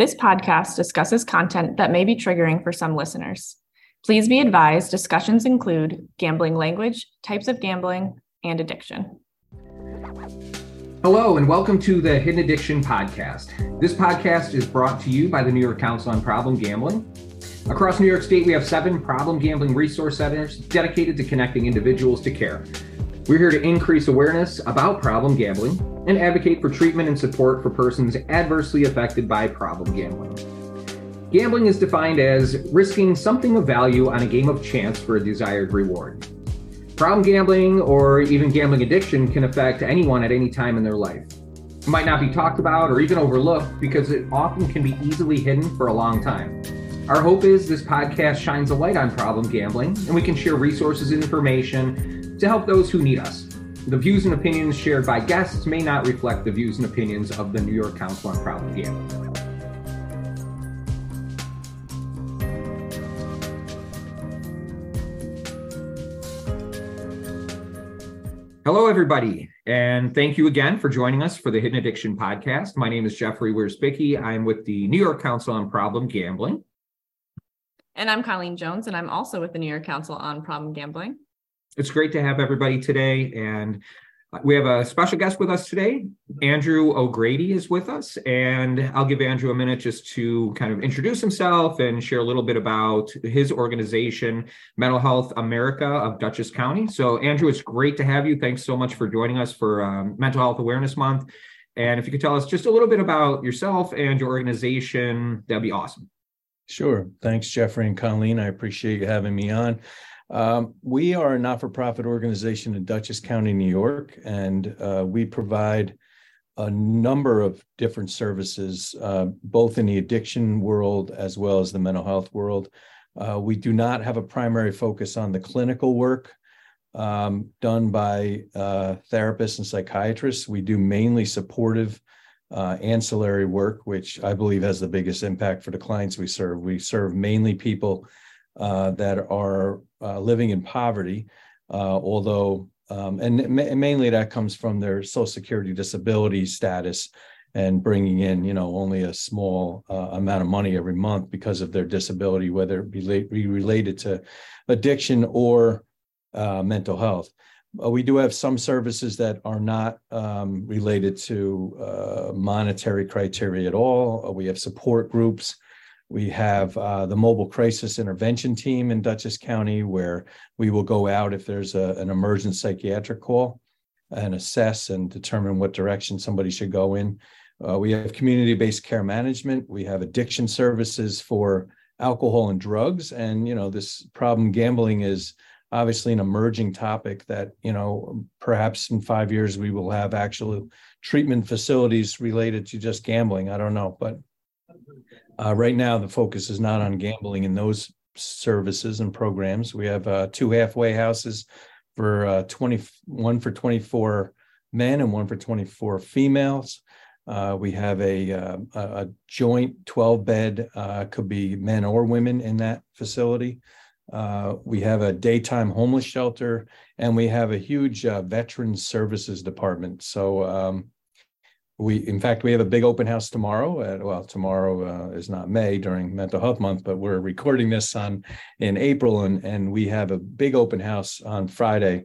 This podcast discusses content that may be triggering for some listeners. Please be advised discussions include gambling language, types of gambling, and addiction. Hello, and welcome to the Hidden Addiction Podcast. This podcast is brought to you by the New York Council on Problem Gambling. Across New York State, we have seven problem gambling resource centers dedicated to connecting individuals to care. We're here to increase awareness about problem gambling and advocate for treatment and support for persons adversely affected by problem gambling. Gambling is defined as risking something of value on a game of chance for a desired reward. Problem gambling or even gambling addiction can affect anyone at any time in their life. It might not be talked about or even overlooked because it often can be easily hidden for a long time. Our hope is this podcast shines a light on problem gambling and we can share resources and information to help those who need us. The views and opinions shared by guests may not reflect the views and opinions of the New York Council on Problem Gambling. Hello, everybody, and thank you again for joining us for the Hidden Addiction Podcast. My name is Jeffrey Wiersbicky. I'm with the New York Council on Problem Gambling. And I'm Colleen Jones, and I'm also with the New York Council on Problem Gambling. It's great to have everybody today, and we have a special guest with us today. Andrew O'Grady is with us, and I'll give Andrew a minute just to kind of introduce himself and share a little bit about his organization, Mental Health America of Dutchess County. So, Andrew, it's great to have you. Thanks so much for joining us for um, Mental Health Awareness Month. And if you could tell us just a little bit about yourself and your organization, that'd be awesome. Sure. Thanks, Jeffrey and Colleen. I appreciate you having me on. Um, we are a not for profit organization in Dutchess County, New York, and uh, we provide a number of different services, uh, both in the addiction world as well as the mental health world. Uh, we do not have a primary focus on the clinical work um, done by uh, therapists and psychiatrists. We do mainly supportive uh, ancillary work, which I believe has the biggest impact for the clients we serve. We serve mainly people uh, that are uh, living in poverty, uh, although, um, and ma- mainly that comes from their Social Security disability status and bringing in, you know, only a small uh, amount of money every month because of their disability, whether it be related to addiction or uh, mental health. We do have some services that are not um, related to monetary criteria at all. we have support groups we have uh, the mobile crisis intervention team in Dutchess County, where we will go out if there's a, an emergent psychiatric call and assess and determine what direction somebody should go in. Uh, we have community based care management. We have addiction services for alcohol and drugs. And, you know, this problem gambling is obviously an emerging topic that, you know, perhaps in five years we will have actual treatment facilities related to just gambling. I don't know. But uh, right now, the focus is not on gambling in those services and programs. We have uh, two halfway houses for uh, 21 for 24 men and one for 24 females. Uh, we have a, uh, a joint 12 bed, uh, could be men or women in that facility. Uh, we have a daytime homeless shelter, and we have a huge uh, veterans services department. So um, we in fact we have a big open house tomorrow at, well tomorrow uh, is not may during mental health month but we're recording this on in april and and we have a big open house on friday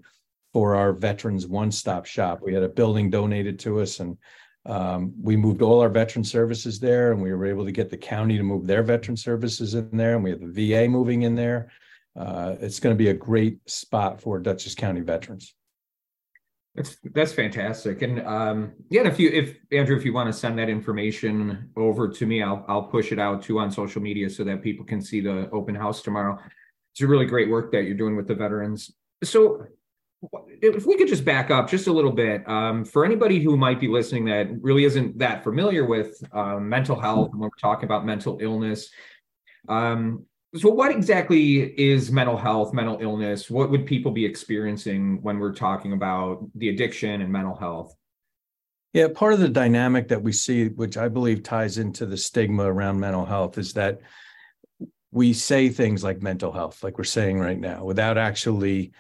for our veterans one-stop shop we had a building donated to us and um, we moved all our veteran services there and we were able to get the county to move their veteran services in there and we have the va moving in there uh, it's going to be a great spot for dutchess county veterans that's that's fantastic. And um, yeah, if you if Andrew, if you want to send that information over to me, I'll I'll push it out too on social media so that people can see the open house tomorrow. It's a really great work that you're doing with the veterans. So if we could just back up just a little bit um, for anybody who might be listening that really isn't that familiar with um, mental health when we're talking about mental illness um, so, what exactly is mental health, mental illness? What would people be experiencing when we're talking about the addiction and mental health? Yeah, part of the dynamic that we see, which I believe ties into the stigma around mental health, is that we say things like mental health, like we're saying right now, without actually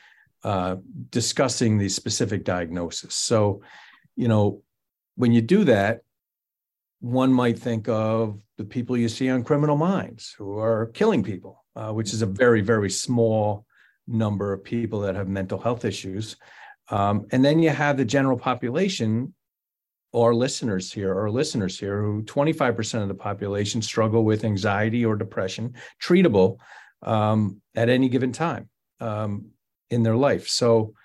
uh, discussing the specific diagnosis. So, you know, when you do that, one might think of the people you see on criminal minds who are killing people, uh, which is a very, very small number of people that have mental health issues. Um, and then you have the general population, our listeners here, our listeners here, who 25% of the population struggle with anxiety or depression, treatable um, at any given time um, in their life. So,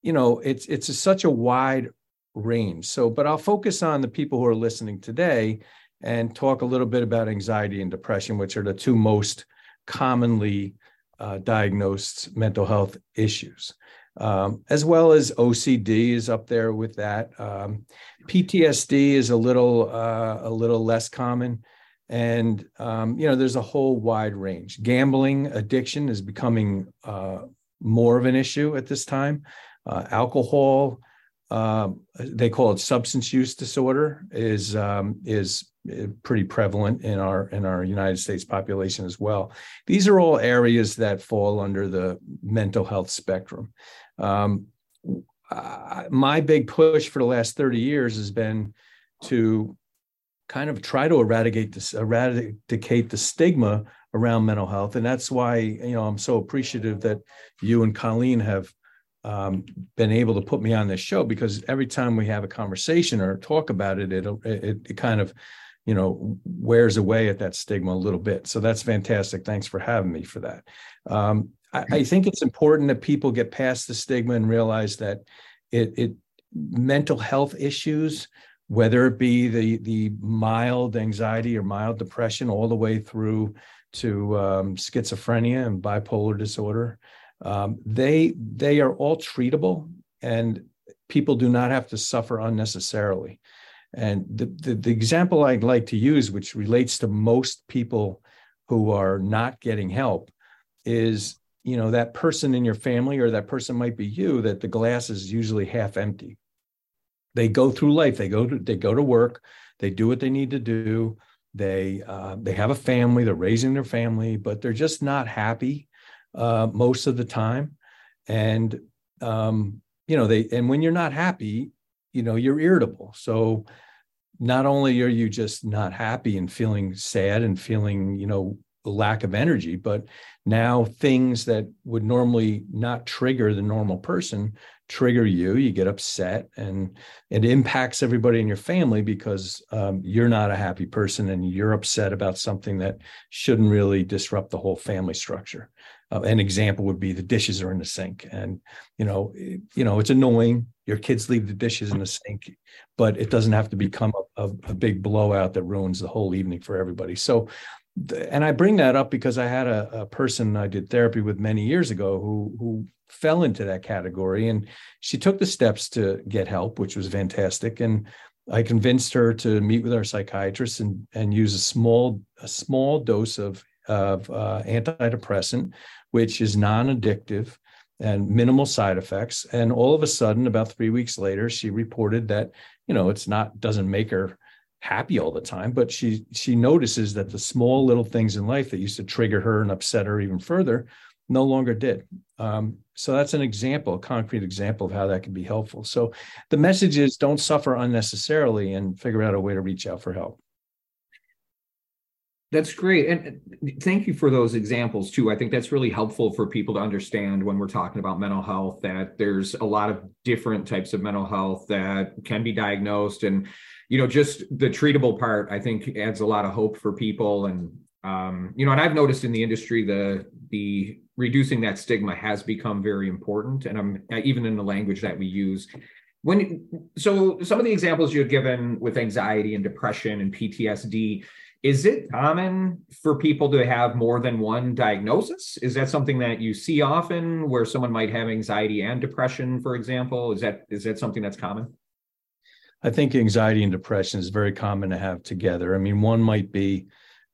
you know, it's it's a, such a wide range. So, but I'll focus on the people who are listening today and talk a little bit about anxiety and depression, which are the two most commonly uh, diagnosed mental health issues, um, as well as OCD is up there with that. Um, PTSD is a little uh, a little less common, and um, you know there's a whole wide range. Gambling addiction is becoming uh, more of an issue at this time. Uh, alcohol, um, they call it substance use disorder, is um, is uh, pretty prevalent in our in our United States population as well. These are all areas that fall under the mental health spectrum. Um, uh, my big push for the last 30 years has been to kind of try to eradicate this eradicate the stigma around mental health and that's why you know i'm so appreciative that you and colleen have um, been able to put me on this show because every time we have a conversation or talk about it it, it, it kind of you know wears away at that stigma a little bit. So that's fantastic. Thanks for having me for that. Um, I, I, think it's important that people get past the stigma and realize that it, it mental health issues whether it be the the mild anxiety or mild depression all the way through to um, schizophrenia and bipolar disorder um, they they are all treatable and people do not have to suffer unnecessarily and the, the, the example I'd like to use, which relates to most people who are not getting help, is you know that person in your family or that person might be you that the glass is usually half empty. They go through life. They go to they go to work. They do what they need to do. They uh, they have a family. They're raising their family, but they're just not happy uh, most of the time. And um, you know they and when you're not happy, you know you're irritable so not only are you just not happy and feeling sad and feeling you know lack of energy but now things that would normally not trigger the normal person trigger you you get upset and it impacts everybody in your family because um, you're not a happy person and you're upset about something that shouldn't really disrupt the whole family structure uh, an example would be the dishes are in the sink and you know you know it's annoying. Your kids leave the dishes in the sink but it doesn't have to become a, a, a big blowout that ruins the whole evening for everybody. So and i bring that up because i had a, a person i did therapy with many years ago who who fell into that category and she took the steps to get help which was fantastic. And I convinced her to meet with our psychiatrist and, and use a small a small dose of of uh, antidepressant which is non-addictive and minimal side effects. And all of a sudden, about three weeks later, she reported that, you know, it's not doesn't make her happy all the time, but she she notices that the small little things in life that used to trigger her and upset her even further no longer did. Um, so that's an example, a concrete example of how that can be helpful. So the message is don't suffer unnecessarily and figure out a way to reach out for help. That's great. And thank you for those examples too. I think that's really helpful for people to understand when we're talking about mental health that there's a lot of different types of mental health that can be diagnosed. And, you know, just the treatable part, I think adds a lot of hope for people. And, um, you know, and I've noticed in the industry, the, the reducing that stigma has become very important. And I'm even in the language that we use, when so some of the examples you had given with anxiety and depression and PTSD is it common for people to have more than one diagnosis? Is that something that you see often where someone might have anxiety and depression, for example? Is that is that something that's common? I think anxiety and depression is very common to have together. I mean, one might be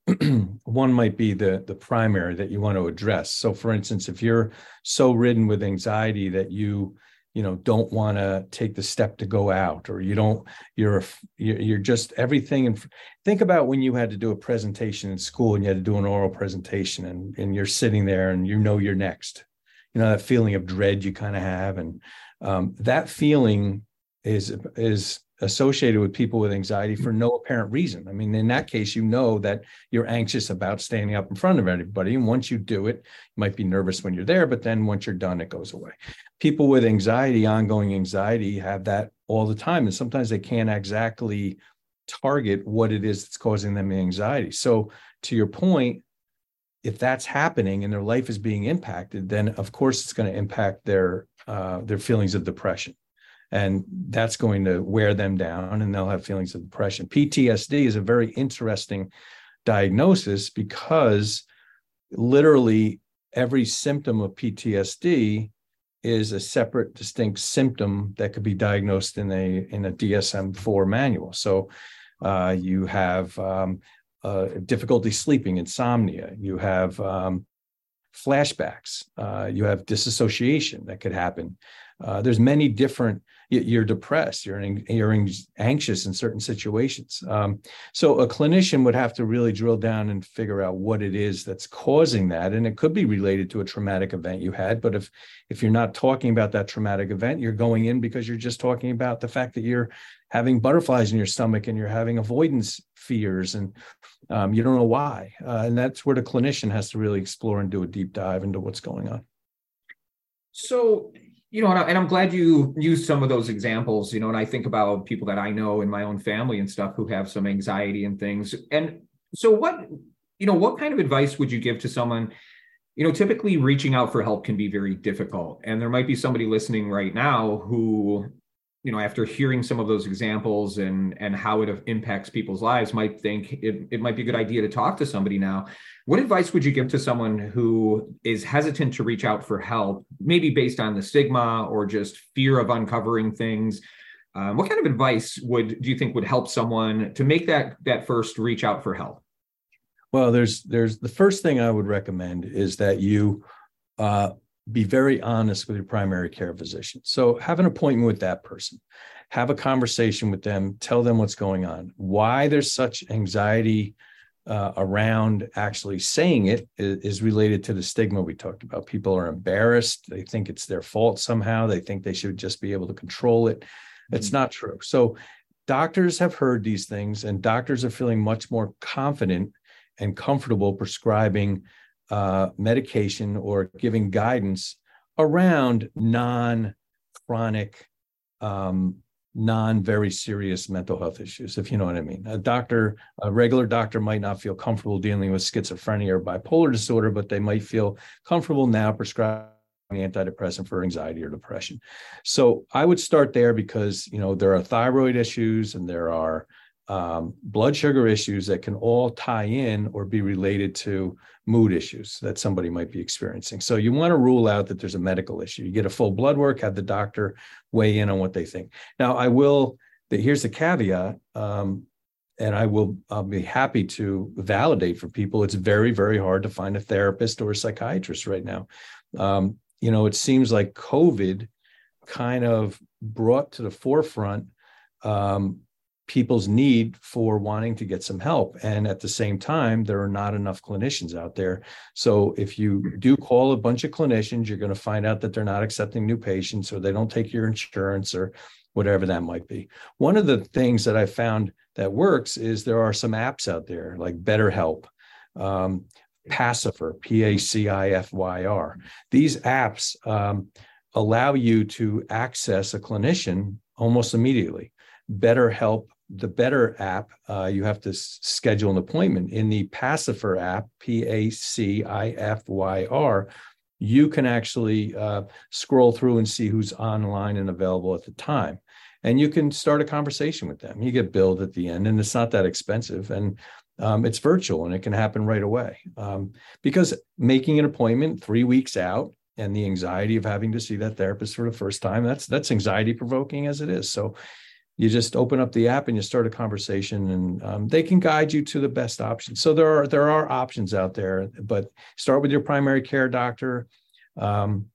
one might be the the primary that you want to address. So for instance, if you're so ridden with anxiety that you you know don't want to take the step to go out or you don't you're you're just everything and think about when you had to do a presentation in school and you had to do an oral presentation and and you're sitting there and you know you're next. You know that feeling of dread you kind of have and um, that feeling is is associated with people with anxiety for no apparent reason. I mean, in that case, you know that you're anxious about standing up in front of everybody. And once you do it, you might be nervous when you're there, but then once you're done, it goes away. People with anxiety, ongoing anxiety, have that all the time. And sometimes they can't exactly target what it is that's causing them anxiety. So, to your point, if that's happening and their life is being impacted, then of course it's going to impact their uh, their feelings of depression and that's going to wear them down and they'll have feelings of depression. PTSD is a very interesting diagnosis because literally every symptom of PTSD is a separate distinct symptom that could be diagnosed in a in a DSM-4 manual. So uh, you have um, uh, difficulty sleeping, insomnia. You have um, flashbacks. Uh, you have disassociation that could happen. Uh, there's many different you're depressed you're you're anxious in certain situations. Um, so a clinician would have to really drill down and figure out what it is that's causing that and it could be related to a traumatic event you had but if if you're not talking about that traumatic event you're going in because you're just talking about the fact that you're having butterflies in your stomach and you're having avoidance fears and um, you don't know why. Uh, and that's where the clinician has to really explore and do a deep dive into what's going on. So you know, and, I, am glad you used some of those examples, you know, and I think about people that I know in my own family and stuff who have some anxiety and things. And so what, you know, what kind of advice would you give to someone, you know, typically reaching out for help can be very difficult. And there might be somebody listening right now who you know after hearing some of those examples and and how it impacts people's lives might think it, it might be a good idea to talk to somebody now. What advice would you give to someone who is hesitant to reach out for help maybe based on the stigma or just fear of uncovering things? Um, what kind of advice would do you think would help someone to make that that first reach out for help? Well there's there's the first thing i would recommend is that you uh, be very honest with your primary care physician. So have an appointment with that person, have a conversation with them, tell them what's going on, why there's such anxiety uh, around actually saying it is, is, related to the stigma we talked about. People are embarrassed. They think it's their fault somehow. They think they should just be able to control it. Mm-hmm. It's not true. So doctors have heard these things and doctors are feeling much more confident and comfortable prescribing uh, medication or giving guidance around non chronic, um, non very serious mental health issues, if you know what I mean. A doctor, a regular doctor might not feel comfortable dealing with schizophrenia or bipolar disorder, but they might feel comfortable now prescribing antidepressant for anxiety or depression. So I would start there because you know there are thyroid issues and there are um, blood sugar issues that can all tie in or be related to mood issues that somebody might be experiencing. So you want to rule out that there's a medical issue. You get a full blood work, have the doctor weigh in on what they think. Now, I will. Here's the caveat, um, and I will. I'll be happy to validate for people. It's very, very hard to find a therapist or a psychiatrist right now. Um, you know, it seems like COVID kind of brought to the forefront um, people's need for wanting to get some help. And at the same time, there are not enough clinicians out there. So if you do call a bunch of clinicians, you're going to find out that they're not accepting new patients or they don't take your insurance or whatever that might be. One of the things that I found that works is there are some apps out there like BetterHelp, um, Pacifyr, P A C I F Y R. These apps um, allow you to access a clinician almost immediately. BetterHelp the Better app, uh, you have to s- schedule an appointment. In the Pacifyr app, P A C I F Y R, you can actually uh, scroll through and see who's online and available at the time. And you can start a conversation with them. You get billed at the end, and it's not that expensive. And um, it's virtual and it can happen right away. Um, because making an appointment three weeks out and the anxiety of having to see that therapist for the first time, that's that's anxiety provoking as it is. So you just open up the app and you start a conversation and um, they can guide you to the best option so there are there are options out there but start with your primary care doctor um,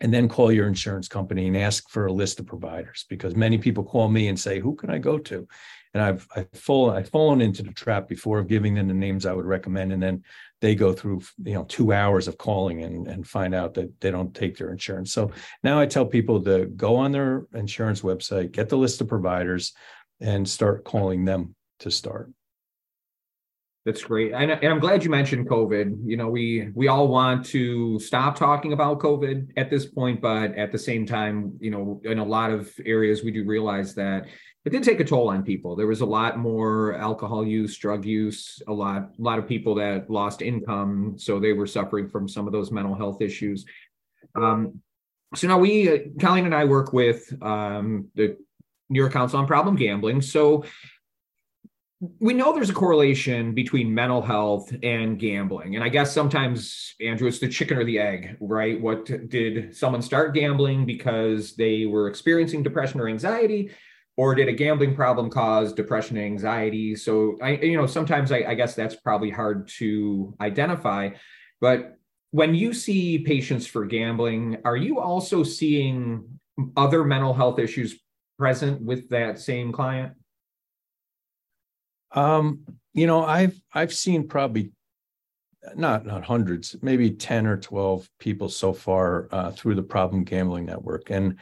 and then call your insurance company and ask for a list of providers because many people call me and say who can i go to? And i've i've fallen i've fallen into the trap before of giving them the names i would recommend and then they go through you know two hours of calling and, and find out that they don't take their insurance so now i tell people to go on their insurance website get the list of providers and start calling them to start. That's great, and, and, I'm glad you mentioned COVID. You know, we we all want to stop talking about COVID at this point, but at the same time, you know, in a lot of areas, we do realize that it did take a toll on people. There was a lot more alcohol use, drug use, a lot a lot of people that lost income, so they were suffering from some of those mental health issues. Um, so now we, uh, Colleen and I, work with um, the New York Council on Problem Gambling. So we know there's a correlation between mental health and gambling. And I guess sometimes, Andrew, it's the chicken or the egg, right? What did someone start gambling because they were experiencing depression or anxiety? Or did a gambling problem cause depression and anxiety? So I, you know, sometimes I, I guess that's probably hard to identify. But when you see patients for gambling, are you also seeing other mental health issues present with that same client? Um, you know, I've I've seen probably not not hundreds, maybe 10 or 12 people so far uh, through the problem gambling network. And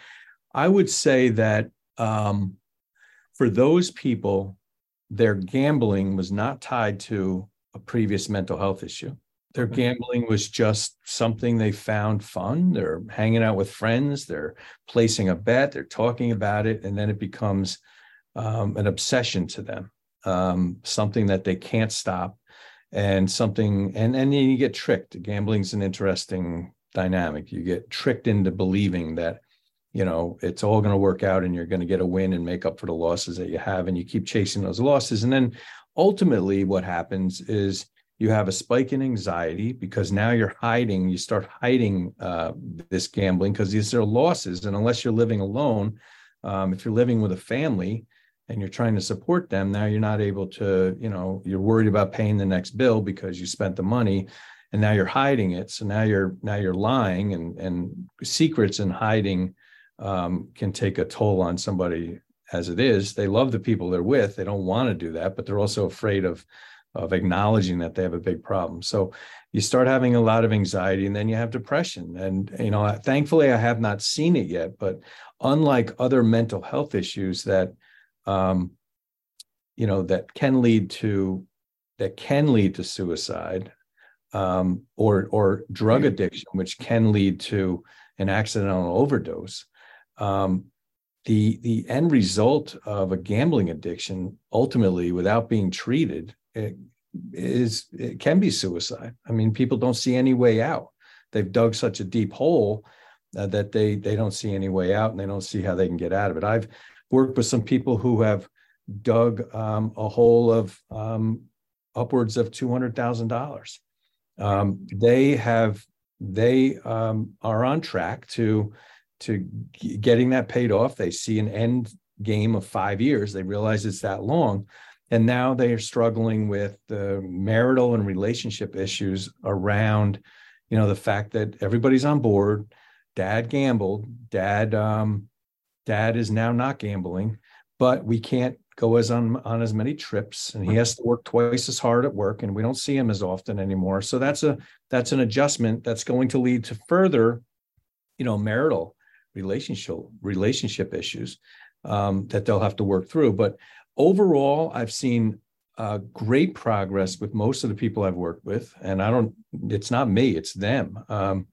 I would say that um, for those people, their gambling was not tied to a previous mental health issue. Their gambling was just something they found fun. They're hanging out with friends, they're placing a bet, they're talking about it, and then it becomes um, an obsession to them um, something that they can't stop and something and and then you get tricked gambling's an interesting dynamic you get tricked into believing that you know it's all going to work out and you're going to get a win and make up for the losses that you have and you keep chasing those losses. And then ultimately what happens is you have a spike in anxiety because now you're hiding you start hiding uh, this gambling because these are losses. And unless you're living alone um, if you're living with a family and you're trying to support them now you're not able to you know you're worried about paying the next bill because you spent the money and now you're hiding it. So now you're now you're lying and and secrets and hiding um, can take a toll on somebody as it is. They love the people they're with. They don't want to do that but they're also afraid of of acknowledging that they have a big problem. So you start having a lot of anxiety and then you have depression. And you know thankfully i have not seen it yet but unlike other mental health issues that um, you know that can lead to that can lead to suicide um, or or drug addiction, which can lead to an accidental overdose. Um, the the end result of a gambling addiction, ultimately, without being treated, it is it can be suicide. I mean, people don't see any way out. They've dug such a deep hole uh, that they they don't see any way out, and they don't see how they can get out of it. I've worked with some people who have dug um, a hole of um, upwards of two hundred thousand um, dollars. They have they um, are on track to to getting that paid off. They see an end game of five years. They realize it's that long. And now they are struggling with the marital and relationship issues around, you know, the fact that everybody's on board. Dad gambled. Dad um, dad is now not gambling, but we can't go as on, on as many trips and he has to work twice as hard at work and we don't see him as often anymore. So that's a that's an adjustment that's going to lead to further, you know, marital relationship relationship issues um, that they'll have to work through. But overall, I've seen uh, great progress with most of the people I've worked with, and I don't. It's not me; it's them. Um,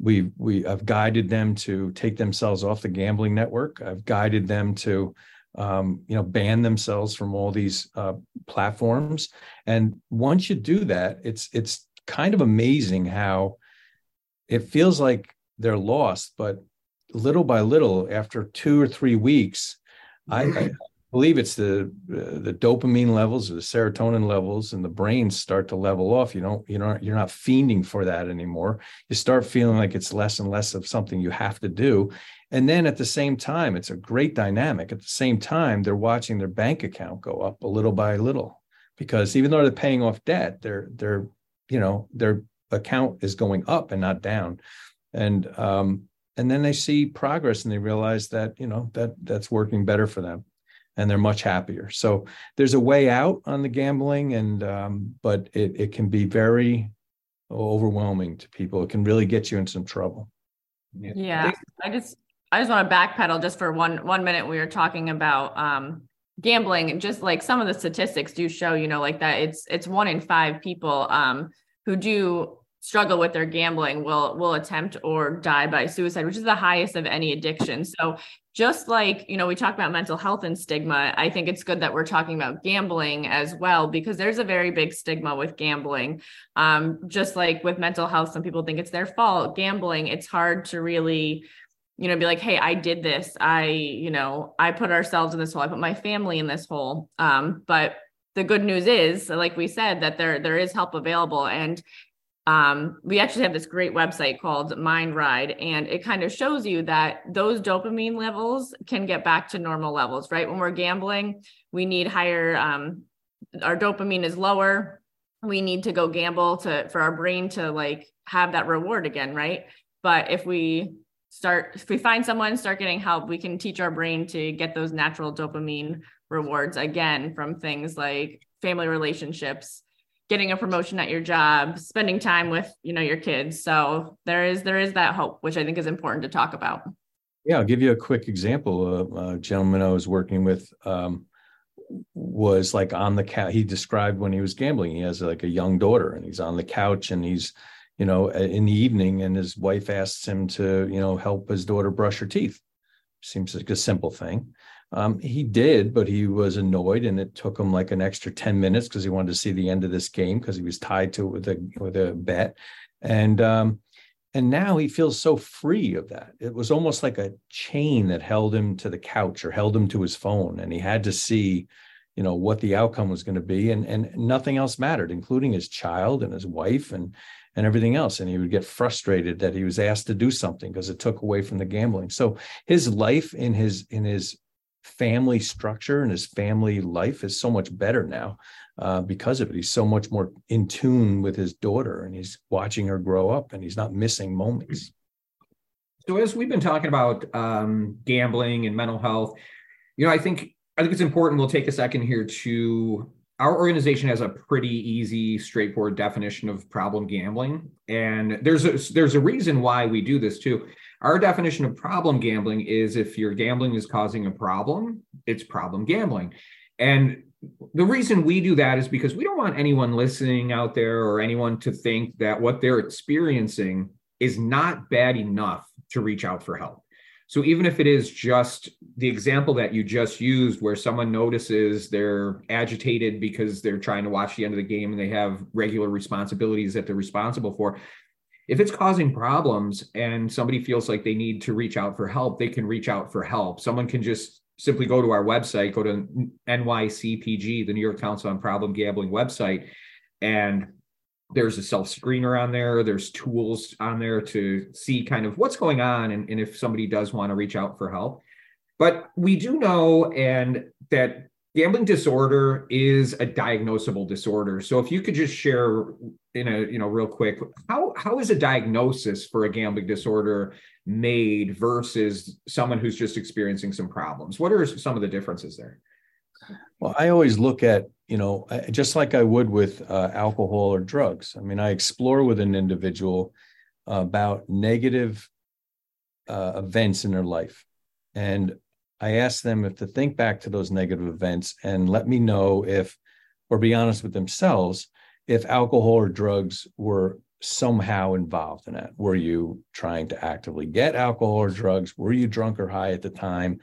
we we I've guided them to take themselves off the gambling network. I've guided them to um, you know ban themselves from all these uh, platforms. And once you do that, it's it's kind of amazing how it feels like they're lost, but little by little, after two or three weeks, I, I believe it's the uh, the dopamine levels or the serotonin levels and the brain start to level off. You don't you know you're not fiending for that anymore. You start feeling like it's less and less of something you have to do. And then at the same time it's a great dynamic. At the same time they're watching their bank account go up a little by little because even though they're paying off debt they're they're you know their account is going up and not down. And um and then they see progress and they realize that you know that that's working better for them and they're much happier. So there's a way out on the gambling, and um, but it it can be very overwhelming to people. It can really get you in some trouble. Yeah, yeah. I just I just want to backpedal just for one one minute. We were talking about um, gambling just like some of the statistics do show you know like that it's it's one in five people um who do struggle with their gambling will will attempt or die by suicide which is the highest of any addiction so just like you know we talk about mental health and stigma i think it's good that we're talking about gambling as well because there's a very big stigma with gambling um, just like with mental health some people think it's their fault gambling it's hard to really you know, be like, hey, I did this. I, you know, I put ourselves in this hole. I put my family in this hole. Um, but the good news is, like we said, that there there is help available. And um, we actually have this great website called Mind Ride, and it kind of shows you that those dopamine levels can get back to normal levels, right? When we're gambling, we need higher, um, our dopamine is lower. We need to go gamble to for our brain to like have that reward again, right? But if we start if we find someone start getting help we can teach our brain to get those natural dopamine rewards again from things like family relationships getting a promotion at your job spending time with you know your kids so there is there is that hope which i think is important to talk about yeah i'll give you a quick example a gentleman i was working with um, was like on the couch he described when he was gambling he has like a young daughter and he's on the couch and he's you know, in the evening, and his wife asks him to, you know, help his daughter brush her teeth. Seems like a simple thing. Um, he did, but he was annoyed, and it took him like an extra ten minutes because he wanted to see the end of this game because he was tied to it with a with a bet, and um, and now he feels so free of that. It was almost like a chain that held him to the couch or held him to his phone, and he had to see, you know, what the outcome was going to be, and and nothing else mattered, including his child and his wife, and and everything else. And he would get frustrated that he was asked to do something because it took away from the gambling. So his life in his in his family structure and his family life is so much better now uh, because of it. He's so much more in tune with his daughter and he's watching her grow up and he's not missing moments. So as we've been talking about um, gambling and mental health, you know, I think I think it's important. We'll take a second here to our organization has a pretty easy straightforward definition of problem gambling and there's a there's a reason why we do this too our definition of problem gambling is if your gambling is causing a problem it's problem gambling. And the reason we do that is because we don't want anyone listening out there or anyone to think that what they're experiencing is not bad enough to reach out for help. So even if it is just the example that you just used, where someone notices they're agitated because they're trying to watch the end of the game and they have regular responsibilities that they're responsible for, if it's causing problems and somebody feels like they need to reach out for help, they can reach out for help. Someone can just simply go to our website, go to NYCPG, the New York Council on Problem Gambling website, and there's a self screener on there. There's tools on there to see kind of what's going on and, and if somebody does want to reach out for help. But we do know and that gambling disorder is a diagnosable disorder. So if you could just share in a you know real quick how how is a diagnosis for a gambling disorder made versus someone who's just experiencing some problems what are some of the differences there well i always look at you know, just like I would with uh, alcohol or drugs. I mean, I explore with an individual about negative uh, events in their life. And I ask them if to think back to those negative events and let me know if, or be honest with themselves, if alcohol or drugs were somehow involved in that. Were you trying to actively get alcohol or drugs? Were you drunk or high at the time?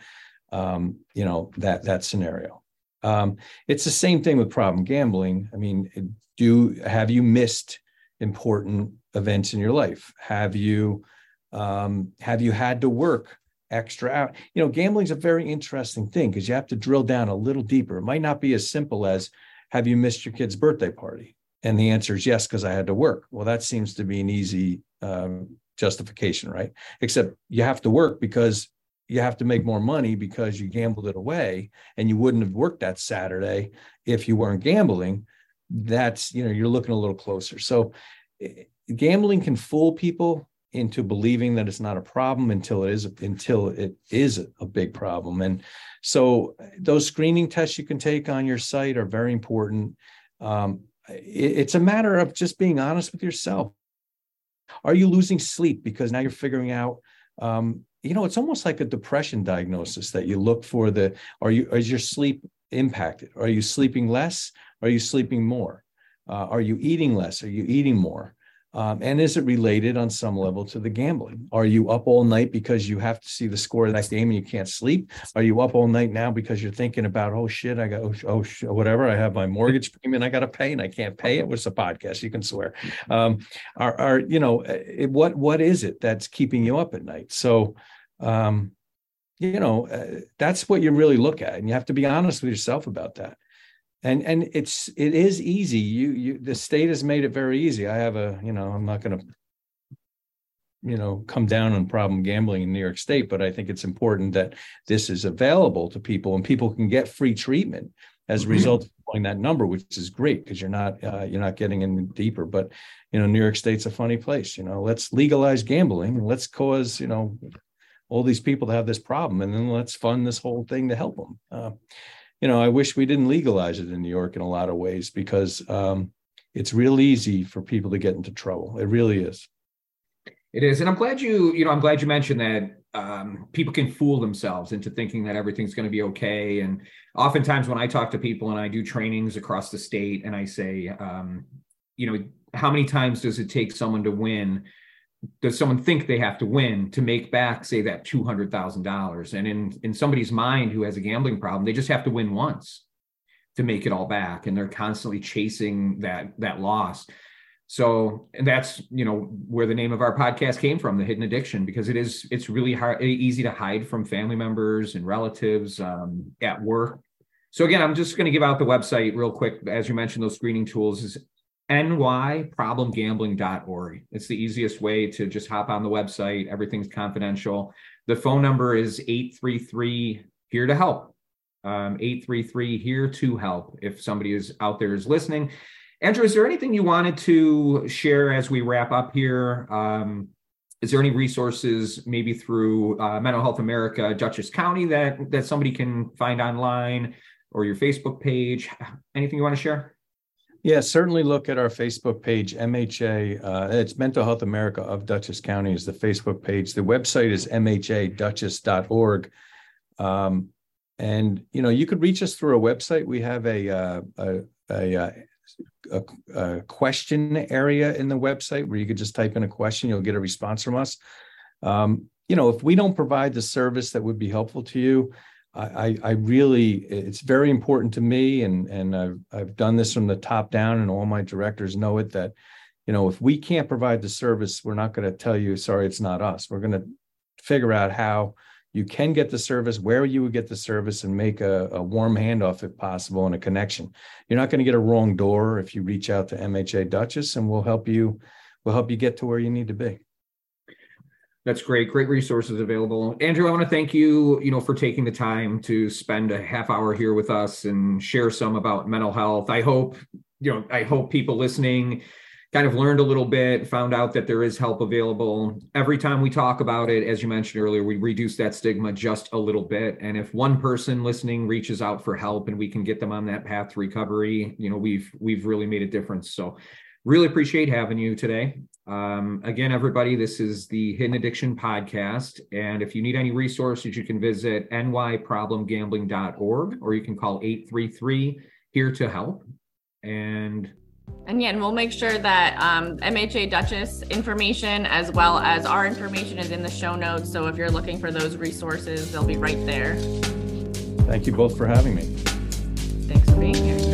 Um, you know, that that scenario. Um, it's the same thing with problem gambling. I mean, do have you missed important events in your life? Have you um, have you had to work extra out? You know, gambling's a very interesting thing because you have to drill down a little deeper. It might not be as simple as have you missed your kid's birthday party? And the answer is yes, because I had to work. Well, that seems to be an easy um, justification, right? Except you have to work because you have to make more money because you gambled it away and you wouldn't have worked that Saturday if you weren't gambling. That's, you know, you're looking a little closer. So eh, gambling can fool people into believing that it's not a problem until it is until it is a big problem. And so those screening tests you can take on your site are very important. Um, it's a matter of just being honest with yourself. Are you losing sleep because now you're figuring out um, you know, it's almost like a depression diagnosis that you look for the, are you, is your sleep impacted? Are you sleeping less? Are you sleeping more? Uh, are you eating less? Are you eating more? Um, and is it related on some level to the gambling? Are you up all night because you have to see the score of that game and you can't sleep? Are you up all night now because you're thinking about, oh shit, I got, oh, oh whatever, I have my mortgage payment I got to pay and I can't pay it? What's a podcast? You can swear. Um, are, are, you know, it, what, what is it that's keeping you up at night? So, um, you know, uh, that's what you really look at. And you have to be honest with yourself about that and and it's it is easy. You you the state has made it very easy. I have a you know i'm not going to you know come down on problem gambling in new york state but i think it's important that this is available to people and people can get free treatment as a mm-hmm. result of pulling that number which is great because you're not uh, you're not getting in deeper. But you know new york state's a funny place you know. Let's legalize gambling let's cause you know all these people to have this problem and then let's fund this whole thing to help them uh, you know, I wish we didn't legalize it in New York in a lot of ways because um, it's real easy for people to get into trouble. It really is. It is, and I'm glad you, you know, I'm glad you mentioned that um, people can fool themselves into thinking that everything's going to be okay. And oftentimes, when I talk to people and I do trainings across the state, and I say, um, you know, how many times does it take someone to win? Does someone think they have to win to make back say that $200,000 and in in somebody's mind who has a gambling problem they just have to win once to make it all back and they're constantly chasing that that loss. So and that's you know where the name of our podcast came from the hidden addiction because it is it's really hard easy to hide from family members and relatives um, at work. So again i'm just going to give out the website real quick. As you mentioned those screening tools is nyproblemgambling.org. It's the easiest way to just hop on the website. Everything's confidential. The phone number is 833 here to help. Um, 833 here to help if somebody is out there is listening. Andrew, is there anything you wanted to share as we wrap up here? Um, is there any resources maybe through uh, Mental Health America, Dutchess County that that somebody can find online or your Facebook page? Anything you want to share? Yeah, certainly look at our Facebook page, MHA. Uh, it's Mental Health America of Dutchess County is the Facebook page. The website is mhadutchess.org. Um, and you know, you could reach us through a website. We have a uh, a, a, uh, a, a, question area in the website where you could just type in a question, you'll get a response from us. Um, you know, if we don't provide the service that would be helpful to you, I, I really, it's very important to me, and and I've I've done this from the top down, and all my directors know it. That, you know, if we can't provide the service, we're not going to tell you, sorry, it's not us. We're going to figure out how you can get the service, where you would get the service, and make a, a warm handoff if possible and a connection. You're not going to get a wrong door if you reach out to MHA Dutchess and we'll help you. We'll help you get to where you need to be. That's great. Great resources available. Andrew, I want to thank you, you know, for taking the time to spend a half hour here with us and share some about mental health. I hope, you know, I hope people listening kind of learned a little bit, found out that there is help available. Every time we talk about it, as you mentioned earlier, we reduce that stigma just a little bit. And if one person listening reaches out for help and we can get them on that path to recovery, you know, we've we've really made a difference. So really appreciate having you today. Um, again, everybody, this is the Hidden Addiction Podcast. And if you need any resources, you can visit nyproblemgambling.org or you can call 833 here to help. And and yeah, and we'll make sure that um, MHA Dutchess information as well as our information is in the show notes. So if you're looking for those resources, they'll be right there. Thank you both for having me. Thanks for being here.